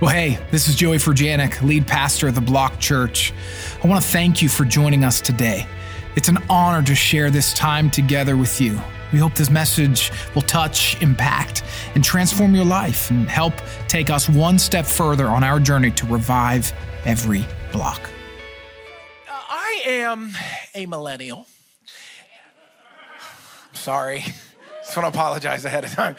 Well, hey, this is Joey Furjanic, lead pastor of the Block Church. I want to thank you for joining us today. It's an honor to share this time together with you. We hope this message will touch, impact, and transform your life and help take us one step further on our journey to revive every block. Uh, I am a millennial. Sorry. Just want to apologize ahead of time.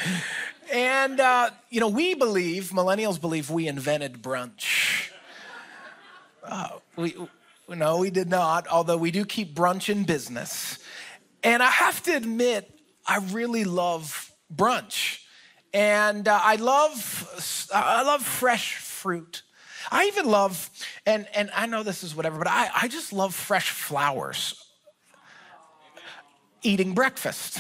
And, uh, you know, we believe, millennials believe we invented brunch. Uh, we, no, we did not, although we do keep brunch in business. And I have to admit, I really love brunch. And uh, I love, I love fresh fruit. I even love, and, and I know this is whatever, but I, I just love fresh flowers. Eating breakfast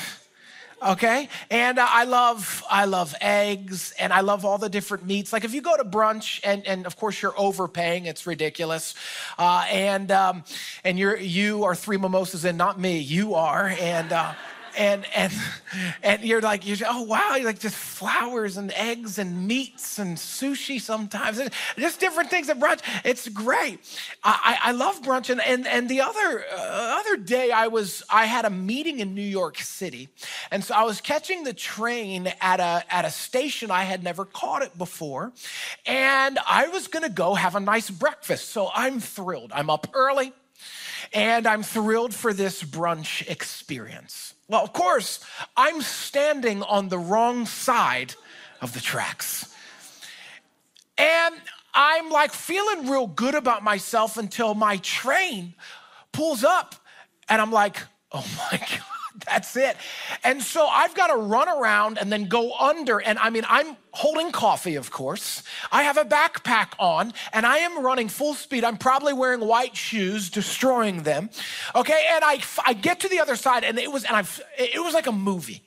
okay? And uh, i love i love eggs and i love all the different meats. Like if you go to brunch and, and of course you're overpaying it's ridiculous uh, and um, and you're you are three mimosas and not me you are and uh, and and and you're like you're oh wow you're like just flowers and eggs and meats and sushi sometimes. Just different things at brunch. It's great. I, I love brunch. And and, and the other uh, other day i was i had a meeting in new york city. And so i was catching the train at a at a station i had never caught it before. And i was going to go have a nice breakfast. So i'm thrilled. I'm up early. And I'm thrilled for this brunch experience. Well, of course, I'm standing on the wrong side of the tracks. And I'm like feeling real good about myself until my train pulls up and I'm like, oh my God. That's it. And so I've got to run around and then go under. And I mean, I'm holding coffee, of course. I have a backpack on and I am running full speed. I'm probably wearing white shoes, destroying them. Okay. And I, I get to the other side and it was, and I, it was like a movie.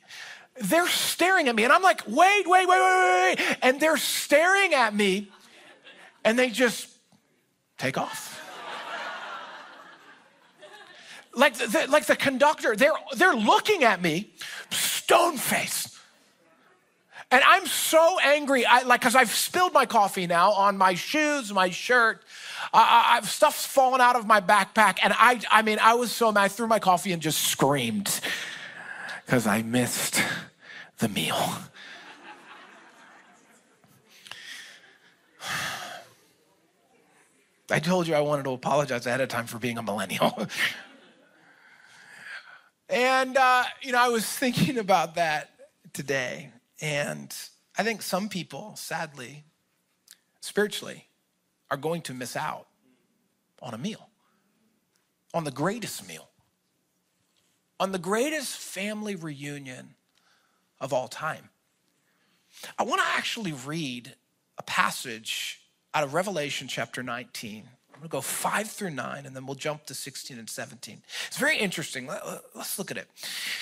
They're staring at me and I'm like, wait, wait, wait, wait, wait. And they're staring at me and they just take off. Like the, like the conductor, they're, they're looking at me, stone faced. And I'm so angry, I, like, because I've spilled my coffee now on my shoes, my shirt. I, I, stuff's fallen out of my backpack. And I, I mean, I was so mad. I threw my coffee and just screamed because I missed the meal. I told you I wanted to apologize ahead of time for being a millennial. And, uh, you know, I was thinking about that today. And I think some people, sadly, spiritually, are going to miss out on a meal, on the greatest meal, on the greatest family reunion of all time. I want to actually read a passage out of Revelation chapter 19 We'll go five through nine, and then we'll jump to 16 and 17. It's very interesting. Let's look at it.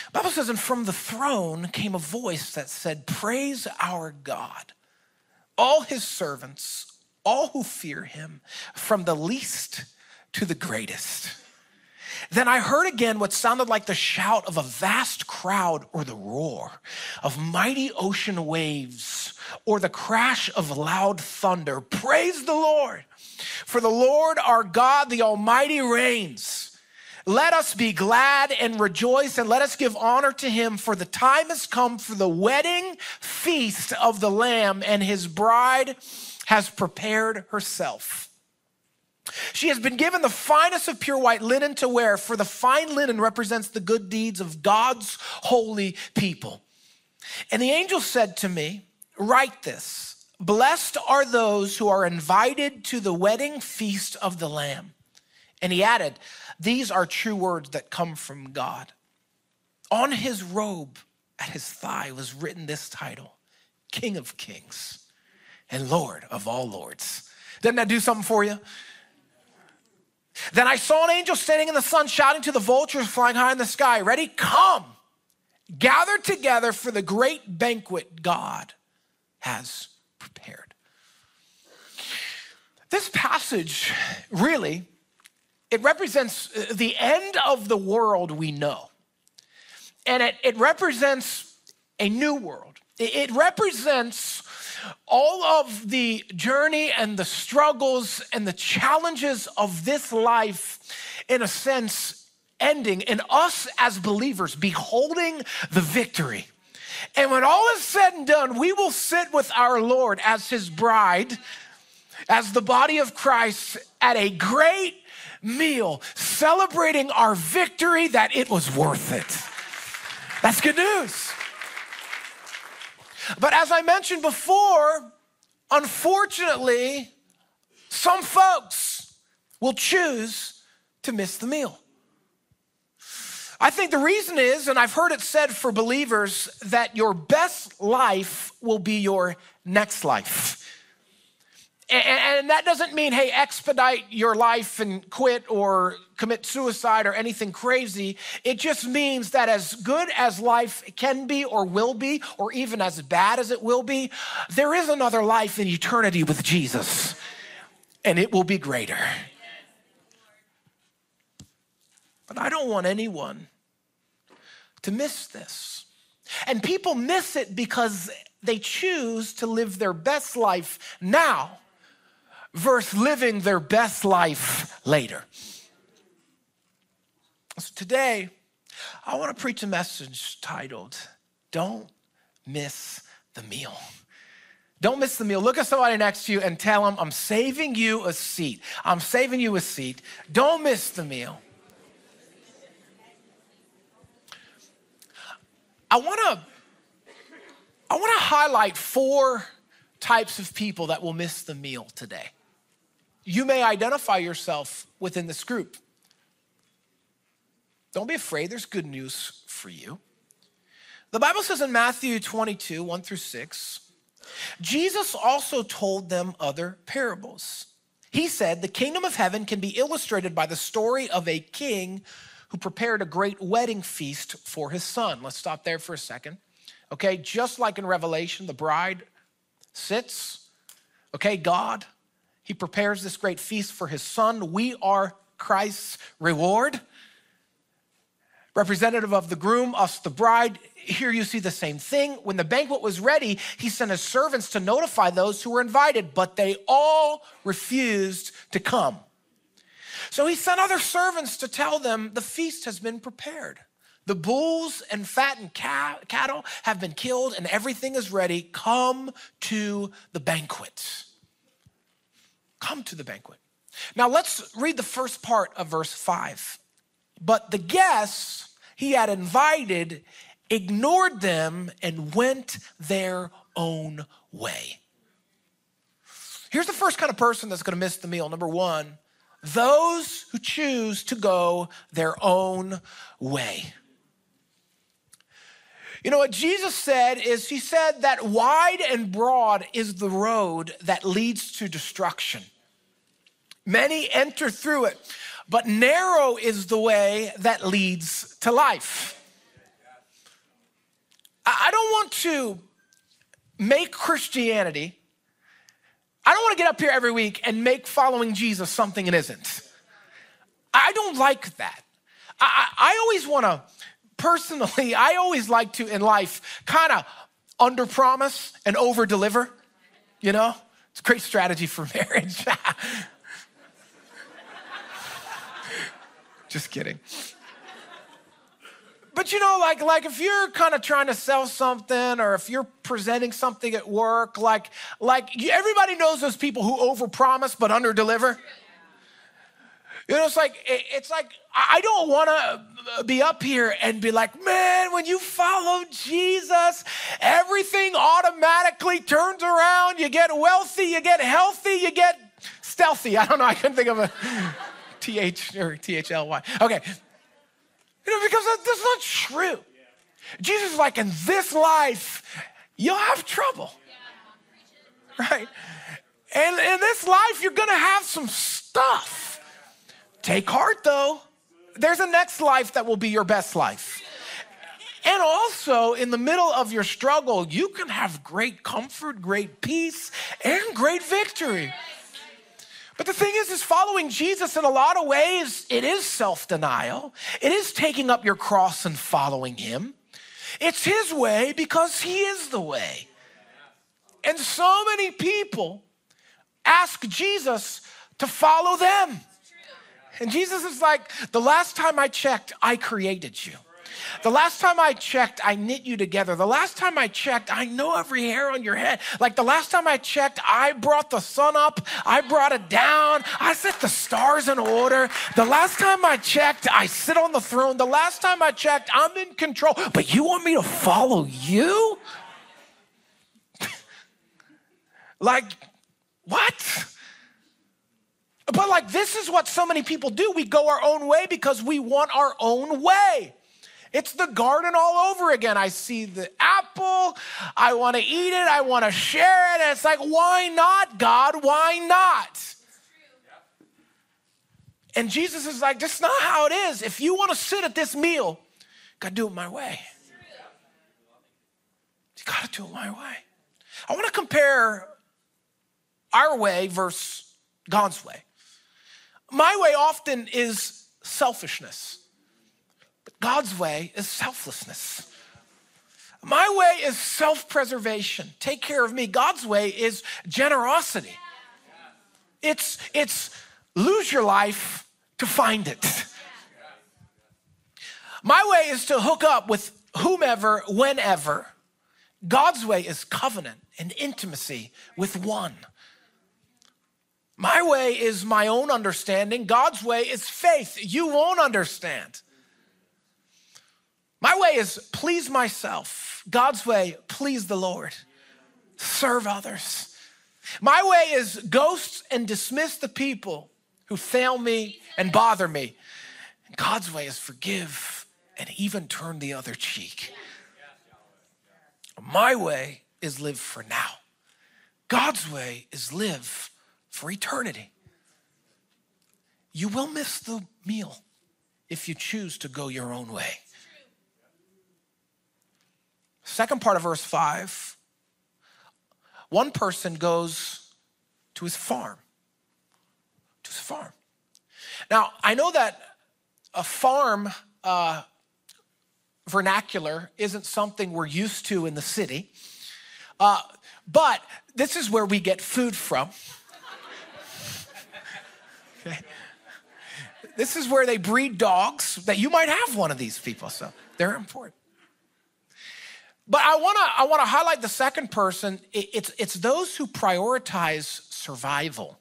The Bible says, And from the throne came a voice that said, Praise our God, all his servants, all who fear him, from the least to the greatest. Then I heard again what sounded like the shout of a vast crowd or the roar of mighty ocean waves or the crash of loud thunder. Praise the Lord! For the Lord our God, the Almighty, reigns. Let us be glad and rejoice, and let us give honor to him, for the time has come for the wedding feast of the Lamb, and his bride has prepared herself. She has been given the finest of pure white linen to wear, for the fine linen represents the good deeds of God's holy people. And the angel said to me, Write this. Blessed are those who are invited to the wedding feast of the Lamb. And he added, These are true words that come from God. On his robe at his thigh was written this title King of Kings and Lord of all Lords. Doesn't that do something for you? Then I saw an angel standing in the sun, shouting to the vultures flying high in the sky, Ready? Come, gather together for the great banquet God has prepared. This passage really it represents uh, the end of the world we know. And it, it represents a new world. It, it represents all of the journey and the struggles and the challenges of this life, in a sense, ending, and us as believers beholding the victory. And when all is said and done, we will sit with our Lord as his bride, as the body of Christ, at a great meal, celebrating our victory that it was worth it. That's good news. But as I mentioned before, unfortunately, some folks will choose to miss the meal. I think the reason is, and I've heard it said for believers, that your best life will be your next life. And, that doesn't mean, hey, expedite your life and quit or commit suicide or anything crazy. It just means that as good as life can be or will be, or even as bad as it will be, there is another life in eternity with Jesus, and it will be greater. But I don't want anyone to miss this. And people miss it because they choose to live their best life now versus living their best life later. So today, I want to preach a message titled, Don't Miss the Meal. Don't miss the meal. Look at somebody next to you and tell them, I'm saving you a seat. I'm saving you a seat. Don't miss the meal. I want to I want to highlight four types of people that will miss the meal today. You may identify yourself within this group. Don't be afraid, there's good news for you. The Bible says in Matthew 22, 1 through 6, Jesus also told them other parables. He said, The kingdom of heaven can be illustrated by the story of a king who prepared a great wedding feast for his son. Let's stop there for a second. Okay, just like in Revelation, the bride sits. Okay, God, he prepares this great feast for his son. We are Christ's reward. Representative of the groom, us the bride. Here you see the same thing. When the banquet was ready, he sent his servants to notify those who were invited, but they all refused to come. So he sent other servants to tell them the feast has been prepared. The bulls and fattened cattle have been killed and everything is ready. Come to the banquet. Come to the banquet. Now let's read the first part of verse 5. But the guests he had invited ignored them and went their own way. Here's the first kind of person that's going to miss the meal. Number one, those who choose to go their own way. You know what Jesus said is he said that wide and broad is the road that leads to destruction. Many enter through it, but narrow is the way that leads to life. I don't want to make Christianity I don't want to get up here every week and make following Jesus something it isn't. I don't like that. I, I always want to, personally, I always like to in life kind of under promise and over deliver. You know, it's a great strategy for marriage. Just kidding but you know, like, like if you're kind of trying to sell something or if you're presenting something at work, like, like everybody knows those people who overpromise but underdeliver. You know, it's like it's like I don't want to be up here and be like, man, when you follow Jesus, everything automatically turns around. You get wealthy, you get healthy, you get stealthy. I don't know. I couldn't think of a th or thly. Okay, you know, because that's not true. Jesus is like, in this life, you'll have trouble. Right? And in this life, you're gonna have some stuff. Take heart though. There's a next life that will be your best life. And also, in the middle of your struggle, you can have great comfort, great peace, and great victory. But the thing is, is following Jesus in a lot of ways, it is self denial. It is taking up your cross and following him. It's his way because he is the way. And so many people ask Jesus to follow them. And Jesus is like, the last time I checked, I created you. The last time I checked, I knit you together. The last time I checked, I know every hair on your head. Like the last time I checked, I brought the sun up, I brought it down, I set the stars in order. The last time I checked, I sit on the throne. The last time I checked, I'm in control. But you want me to follow you? like, what? But like, this is what so many people do. We go our own way because we want our own way. It's the garden all over again. I see the apple. I want to eat it. I want to share it. And it's like, why not, God? Why not? And Jesus is like, that's not how it is. If you want to sit at this meal, got to do it my way. You got to do it my way. I want to compare our way versus God's way. My way often is selfishness. God's way is selflessness. My way is self preservation. Take care of me. God's way is generosity. It's, it's lose your life to find it. My way is to hook up with whomever, whenever. God's way is covenant and intimacy with one. My way is my own understanding. God's way is faith. You won't understand. My way is please myself. God's way, please the Lord. Serve others. My way is ghosts and dismiss the people who fail me and bother me. God's way is forgive and even turn the other cheek. My way is live for now. God's way is live for eternity. You will miss the meal if you choose to go your own way. Second part of verse 5 one person goes to his farm. To his farm. Now, I know that a farm uh, vernacular isn't something we're used to in the city, uh, but this is where we get food from. okay. This is where they breed dogs that you might have one of these people, so they're important. But I want to I want to highlight the second person. It's it's those who prioritize survival.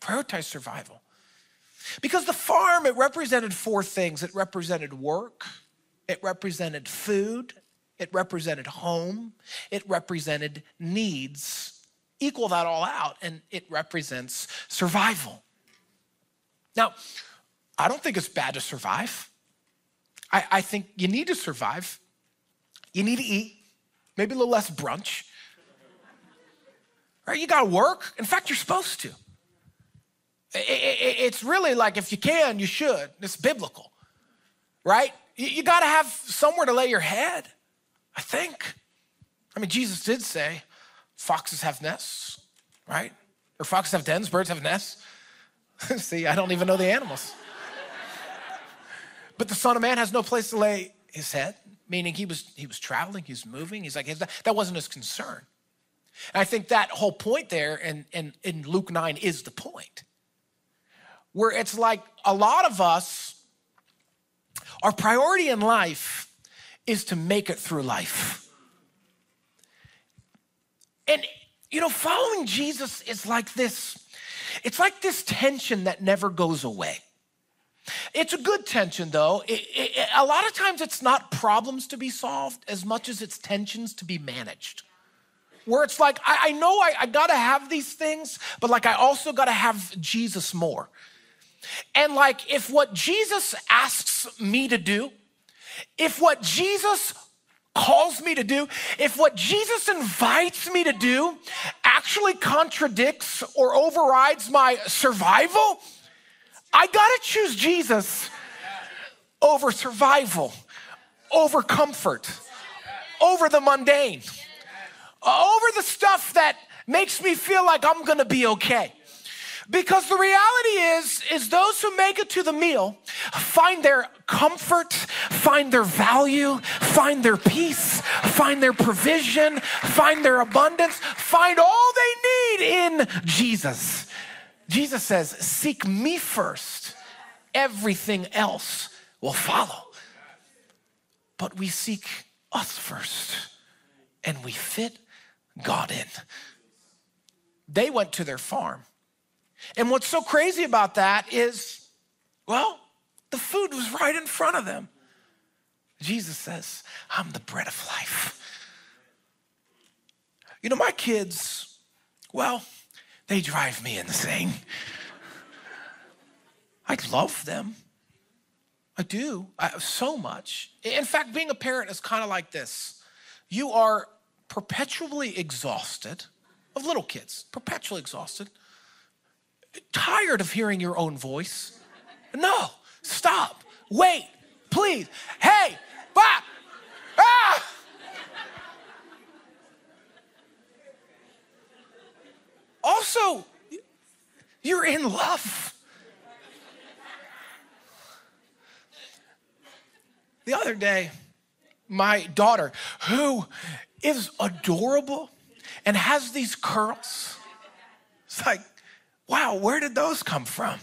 Prioritize survival. Because the farm it represented four things. It represented work, it represented food, it represented home, it represented needs. Equal that all out and it represents survival. Now, I don't think it's bad to survive. I, I think you need to survive. You need to eat, maybe a little less brunch. Right? You got to work. In fact, you're supposed to. It's really like if you can, you should. It's biblical, right? You got to have somewhere to lay your head, I think. I mean, Jesus did say, foxes have nests, right? Or foxes have dens, birds have nests. See, I don't even know the animals. but the Son of Man has no place to lay his head meaning he was he was traveling, he was moving. He's like that wasn't his concern. And I think that whole point there in, in, in Luke 9 is the point. Where it's like a lot of us, our priority in life is to make it through life. And you know, following Jesus is like this, it's like this tension that never goes away. It's a good tension, though. It, it, a lot of times it's not problems to be solved as much as it's tensions to be managed. Where it's like, I, I know I, I gotta have these things, but like I also gotta have Jesus more. And like, if what Jesus asks me to do, if what Jesus calls me to do, if what Jesus invites me to do actually contradicts or overrides my survival, I gotta choose Jesus over survival, over comfort, over the mundane, over the stuff that makes me feel like I'm gonna be okay. Because the reality is, is those who make it to the meal find their comfort, find their value, find their peace, find their provision, find their abundance, find all they need in Jesus. Jesus says, Seek me first, everything else will follow. But we seek us first and we fit God in. They went to their farm. And what's so crazy about that is, well, the food was right in front of them. Jesus says, I'm the bread of life. You know, my kids, well, they drive me insane. I love them. I do I, so much. In fact, being a parent is kind of like this you are perpetually exhausted of little kids, perpetually exhausted, tired of hearing your own voice. No, stop, wait, please. Hey, Bob, Also, you're in love. The other day, my daughter, who is adorable and has these curls, it's like, wow, where did those come from?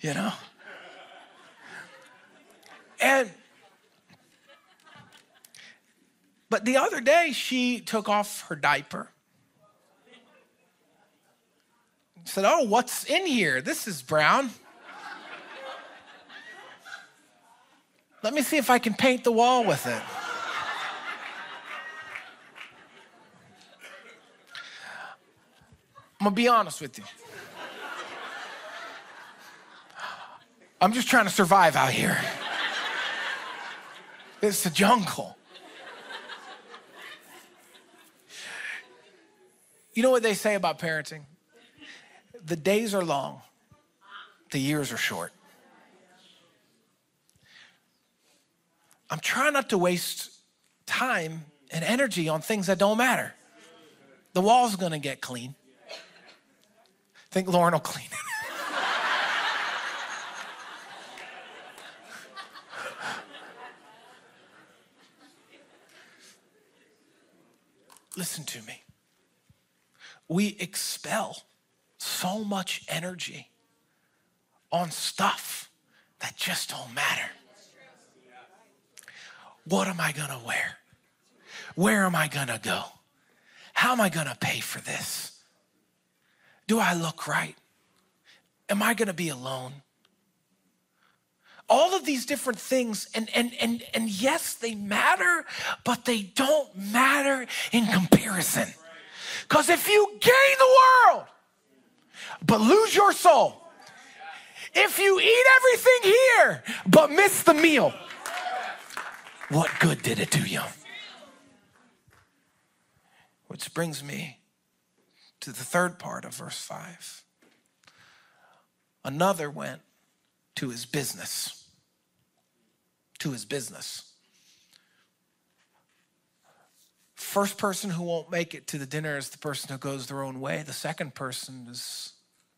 You know? And, but the other day, she took off her diaper. Said, Oh, what's in here? This is brown. Let me see if I can paint the wall with it. I'm gonna be honest with you. I'm just trying to survive out here. It's the jungle. You know what they say about parenting? The days are long, the years are short. I'm trying not to waste time and energy on things that don't matter. The wall's gonna get clean. I think Lauren will clean it. Listen to me. We expel so much energy on stuff that just don't matter. What am I gonna wear? Where am I gonna go? How am I gonna pay for this? Do I look right? Am I gonna be alone? All of these different things, and, and, and, and yes, they matter, but they don't matter in comparison. Because if you gain the world, but lose your soul, if you eat everything here, but miss the meal, what good did it do you? Which brings me to the third part of verse 5. Another went to his business. To his business. First person who won't make it to the dinner is the person who goes their own way. The second person is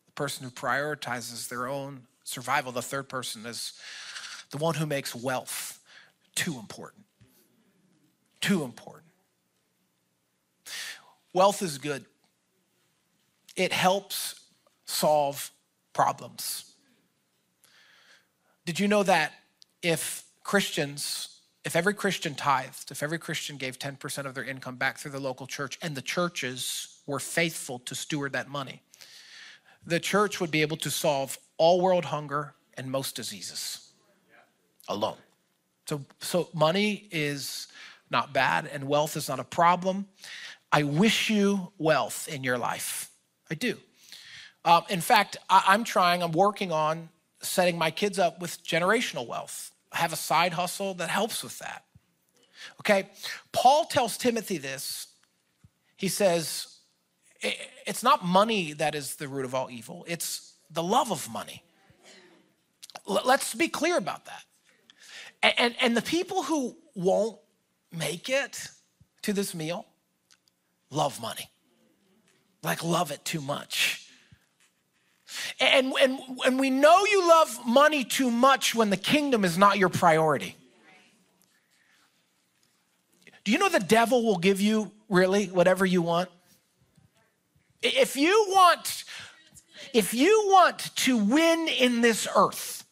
the person who prioritizes their own survival. The third person is the one who makes wealth too important. Too important. Wealth is good, it helps solve problems. Did you know that if Christians, if every Christian tithed, if every Christian gave 10% of their income back through the local church and the churches were faithful to steward that money, the church would be able to solve all world hunger and most diseases alone. So, so money is not bad and wealth is not a problem. I wish you wealth in your life. I do. Uh, in fact, I, am trying, I'm working on setting my kids up with generational wealth. Have a side hustle that helps with that. Okay, Paul tells Timothy this. He says, it's not money that is the root of all evil, it's the love of money. Let's be clear about that. And, and, and the people who won't make it to this meal love money, like love it too much. And, and, and we know you love money too much when the kingdom is not your priority. Do you know the devil will give you really whatever you want? If you want, if you want to win in this earth,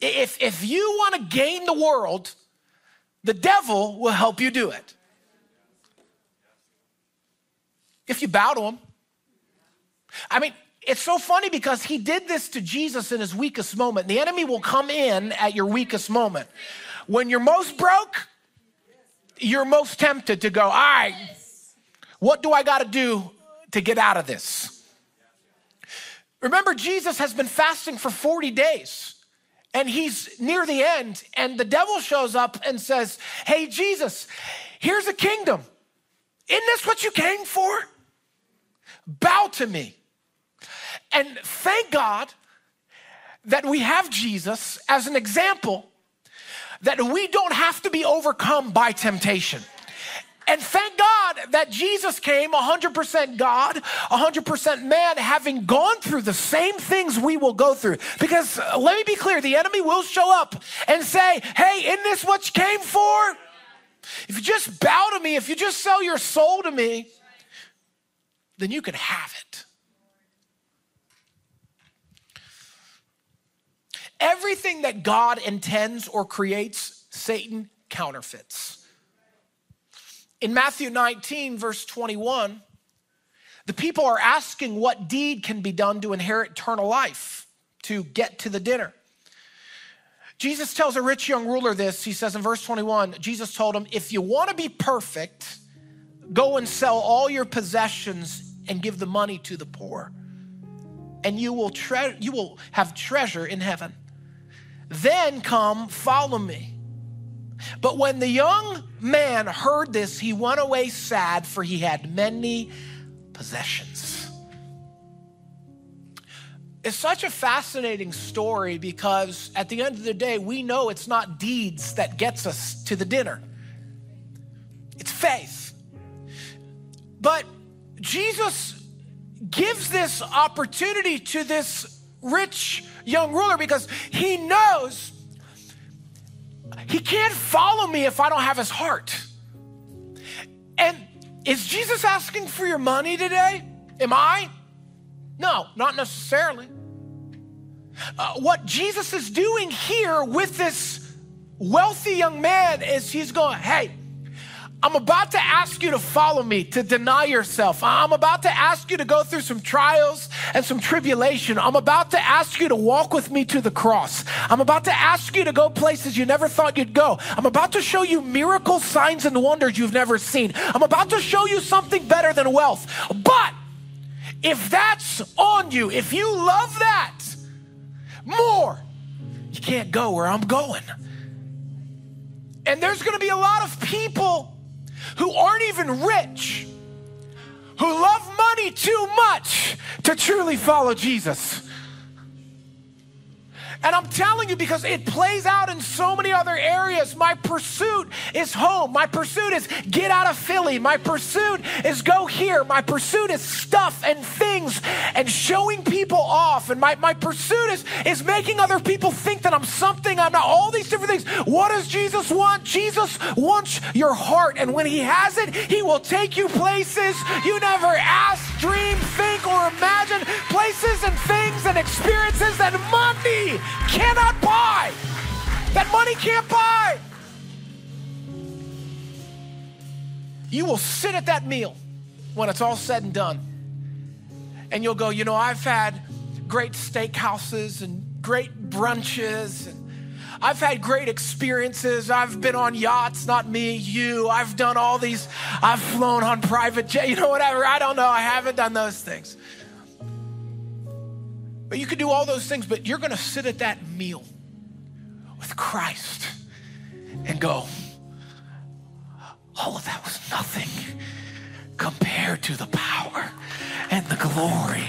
if, if you want to gain the world, the devil will help you do it. If you bow to him. I mean, it's so funny because he did this to Jesus in his weakest moment. The enemy will come in at your weakest moment. When you're most broke, you're most tempted to go, all right, what do I got to do to get out of this? Remember, Jesus has been fasting for 40 days and he's near the end, and the devil shows up and says, Hey, Jesus, here's a kingdom. Isn't this what you came for? Bow to me. And thank God that we have Jesus as an example that we don't have to be overcome by temptation. And thank God that Jesus came 100% God, 100% man, having gone through the same things we will go through. Because uh, let me be clear the enemy will show up and say, Hey, isn't this what you came for? If you just bow to me, if you just sell your soul to me, then you can have it. Everything that God intends or creates, Satan counterfeits. In Matthew 19, verse 21, the people are asking what deed can be done to inherit eternal life, to get to the dinner. Jesus tells a rich young ruler this. He says in verse 21, Jesus told him, If you want to be perfect, go and sell all your possessions and give the money to the poor, and you will, tre- you will have treasure in heaven. Then come, follow me. But when the young man heard this, he went away sad, for he had many possessions. It's such a fascinating story because at the end of the day, we know it's not deeds that gets us to the dinner. It's faith. But Jesus gives this opportunity to this rich young ruler because he knows he can't follow me if I don't have his heart. And is Jesus asking for your money today? Am I? No, not necessarily. Uh, what Jesus is doing here with this wealthy young man is he's going, hey, I'm about to ask you to follow me, to deny yourself. I'm about to ask you to go through some trials and some tribulation. I'm about to ask you to walk with me to the cross. I'm about to ask you to go places you never thought you'd go. I'm about to show you miracles, signs, and wonders you've never seen. I'm about to show you something better than wealth. But if that's on you, if you love that more, you can't go where I'm going. And there's going to be a lot of people who aren't even rich, who love money too much to truly follow Jesus. And I'm telling you because it plays out in so many other areas. My pursuit is home. My pursuit is get out of Philly. My pursuit is go here. My pursuit is stuff and things and showing people off. And my, my pursuit is, is making other people think that I'm something I'm not. All these different things. What does Jesus want? Jesus wants your heart. And when he has it, he will take you places you never asked, dream, think, or imagine. Places and things and experiences that money cannot buy, that money can't buy. You will sit at that meal when it's all said and done. And you'll go, you know, I've had great steakhouses and great brunches and I've had great experiences. I've been on yachts, not me, you. I've done all these, I've flown on private jet, you know, whatever. I don't know. I haven't done those things. But you can do all those things, but you're going to sit at that meal with Christ and go, all of that was nothing compared to the power and the glory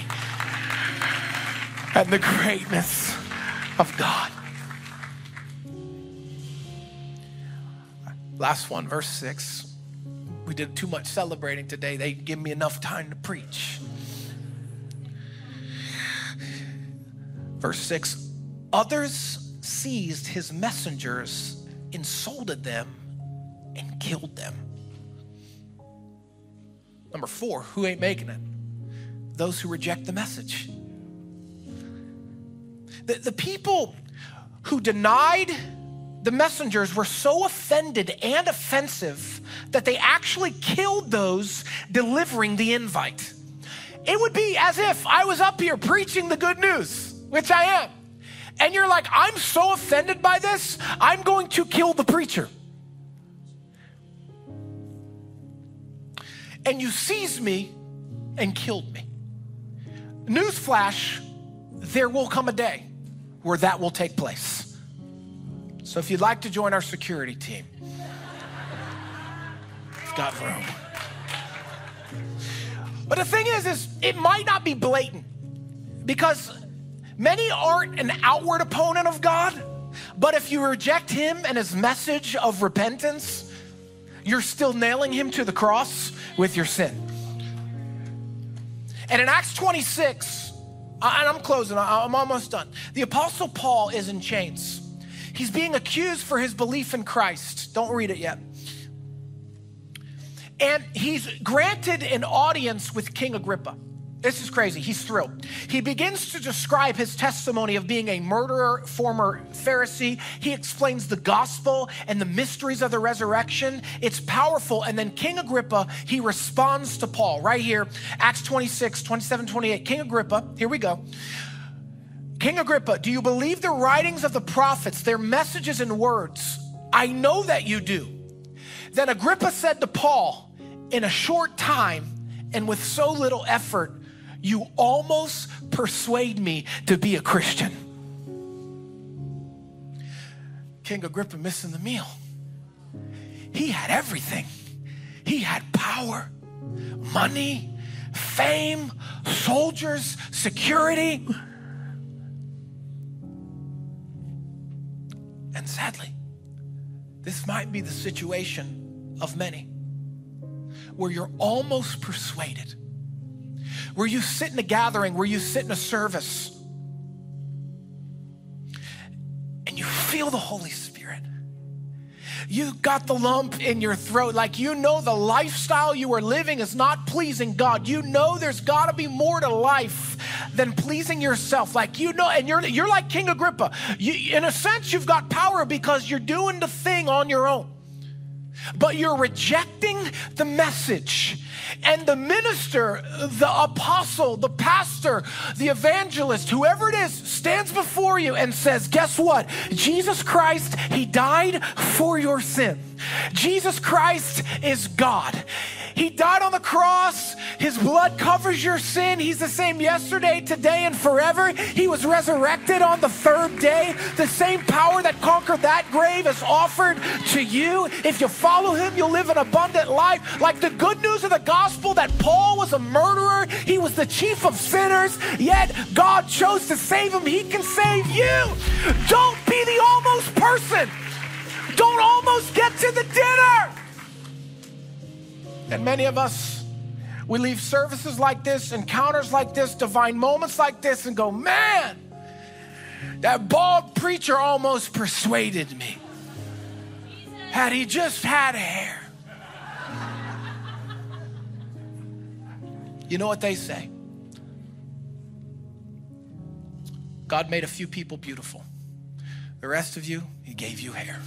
and the greatness of God. Last one, verse six. We did too much celebrating today. They give me enough time to preach. Verse 6 Others seized his messengers, insulted them, and killed them. Number four, who ain't making it? Those who reject the message. The, the people who denied the messengers were so offended and offensive that they actually killed those delivering the invite. It would be as if I was up here preaching the good news, which I am. And you're like, I'm so offended by this, I'm going to kill the preacher. And you seized me and killed me. Newsflash, there will come a day where that will take place. So if you'd like to join our security team, it's got room. But the thing is, is it might not be blatant because many aren't an outward opponent of God, but if you reject him and his message of repentance, you're still nailing him to the cross with your sin. And in Acts 26, and I'm closing, I'm almost done. The Apostle Paul is in chains. He's being accused for his belief in Christ. Don't read it yet. And he's granted an audience with King Agrippa. This is crazy. He's thrilled. He begins to describe his testimony of being a murderer, former Pharisee. He explains the gospel and the mysteries of the resurrection. It's powerful. And then King Agrippa, he responds to Paul right here, Acts 26, 27, 28. King Agrippa, here we go. King Agrippa, do you believe the writings of the prophets, their messages and words? I know that you do. Then Agrippa said to Paul, in a short time and with so little effort, you almost persuade me to be a Christian. King Agrippa missing the meal. He had everything. He had power, money, fame, soldiers, security. This might be the situation of many where you're almost persuaded, where you sit in a gathering, where you sit in a service, and you feel the Holy Spirit. You got the lump in your throat, like you know the lifestyle you are living is not pleasing God. You know there's got to be more to life than pleasing yourself. Like you know, and you're you're like King Agrippa. You, in a sense, you've got power because you're doing the thing on your own but you're rejecting the message. And the minister, the apostle, the pastor, the evangelist, whoever it is, stands before you and says, Guess what? Jesus Christ, He died for your sin. Jesus Christ is God. He died on the cross. His blood covers your sin. He's the same yesterday, today, and forever. He was resurrected on the third day. The same power that conquered that grave is offered to you. If you follow him, you'll live an abundant life. Like the good news of the gospel that Paul was a murderer, he was the chief of sinners, yet God chose to save him. He can save you. Don't be the almost person. Don't almost get to the dinner. And many of us, we leave services like this, encounters like this, divine moments like this, and go, man, that bald preacher almost persuaded me. Had he just had hair. You know what they say? God made a few people beautiful. The rest of you, he gave you hair.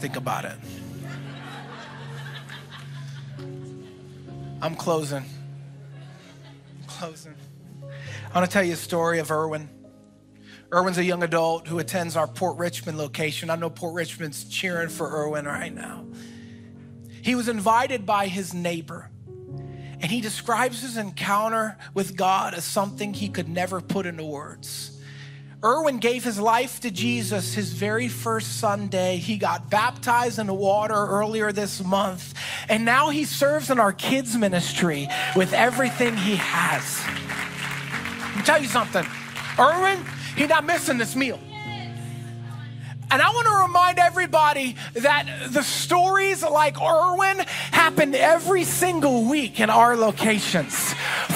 Think about it. I'm closing. I'm closing. I want to tell you a story of Erwin. Erwin's a young adult who attends our Port Richmond location. I know Port Richmond's cheering for Erwin right now. He was invited by his neighbor, and he describes his encounter with God as something he could never put into words. Erwin gave his life to Jesus his very first Sunday. He got baptized in the water earlier this month, and now he serves in our kids' ministry with everything he has. Let me tell you something. Erwin, he's not missing this meal. And I want to remind everybody that the stories like Erwin happen every single week in our locations.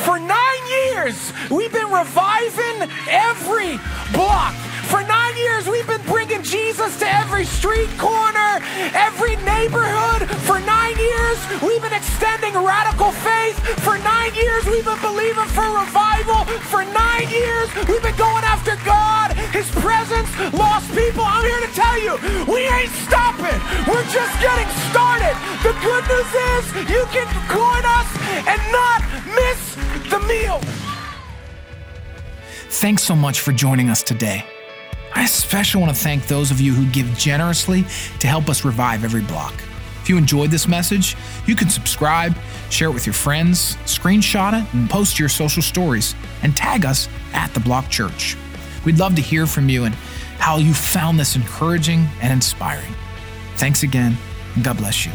For nine years, we've been reviving every block For nine years, we've been bringing Jesus to every street corner, every neighborhood. For nine years, we've been radical faith. For nine years, we've been believing for revival. For nine years, we've been going after God, His presence, lost people. I'm here to tell you, we ain't stopping. We're just getting started. The good news is you can join us and not miss the meal. Thanks so much for joining us today. I especially want to thank those of you who give generously to help us revive every block. If you enjoyed this message, you can subscribe, share it with your friends, screenshot it, and post your social stories, and tag us at The Block Church. We'd love to hear from you and how you found this encouraging and inspiring. Thanks again, and God bless you.